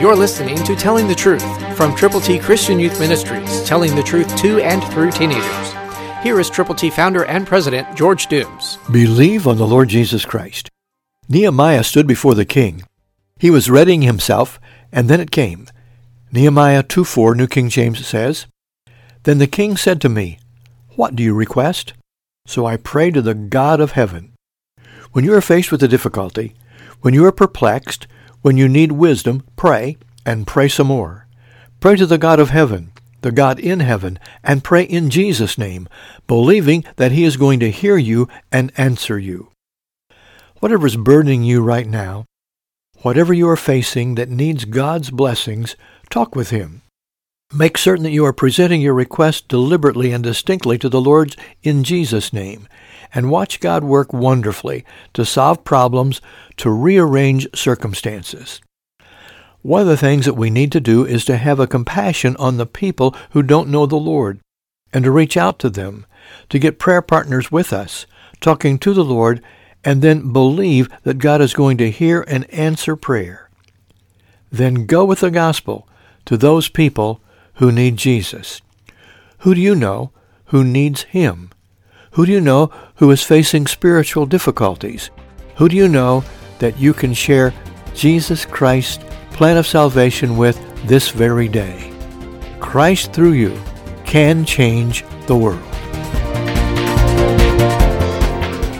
You're listening to Telling the Truth from Triple T Christian Youth Ministries, telling the truth to and through teenagers. Here is Triple T founder and president George Dooms. Believe on the Lord Jesus Christ. Nehemiah stood before the king. He was readying himself, and then it came. Nehemiah 2.4 New King James says, Then the king said to me, What do you request? So I prayed to the God of heaven. When you are faced with a difficulty, when you are perplexed, when you need wisdom, pray, and pray some more. Pray to the God of heaven, the God in heaven, and pray in Jesus' name, believing that He is going to hear you and answer you. Whatever is burdening you right now, whatever you are facing that needs God's blessings, talk with Him. Make certain that you are presenting your request deliberately and distinctly to the Lord in Jesus' name, and watch God work wonderfully to solve problems, to rearrange circumstances. One of the things that we need to do is to have a compassion on the people who don't know the Lord and to reach out to them, to get prayer partners with us, talking to the Lord, and then believe that God is going to hear and answer prayer. Then go with the gospel to those people who need Jesus. Who do you know who needs Him? Who do you know who is facing spiritual difficulties? Who do you know that you can share Jesus Christ's plan of salvation with this very day? Christ through you can change the world.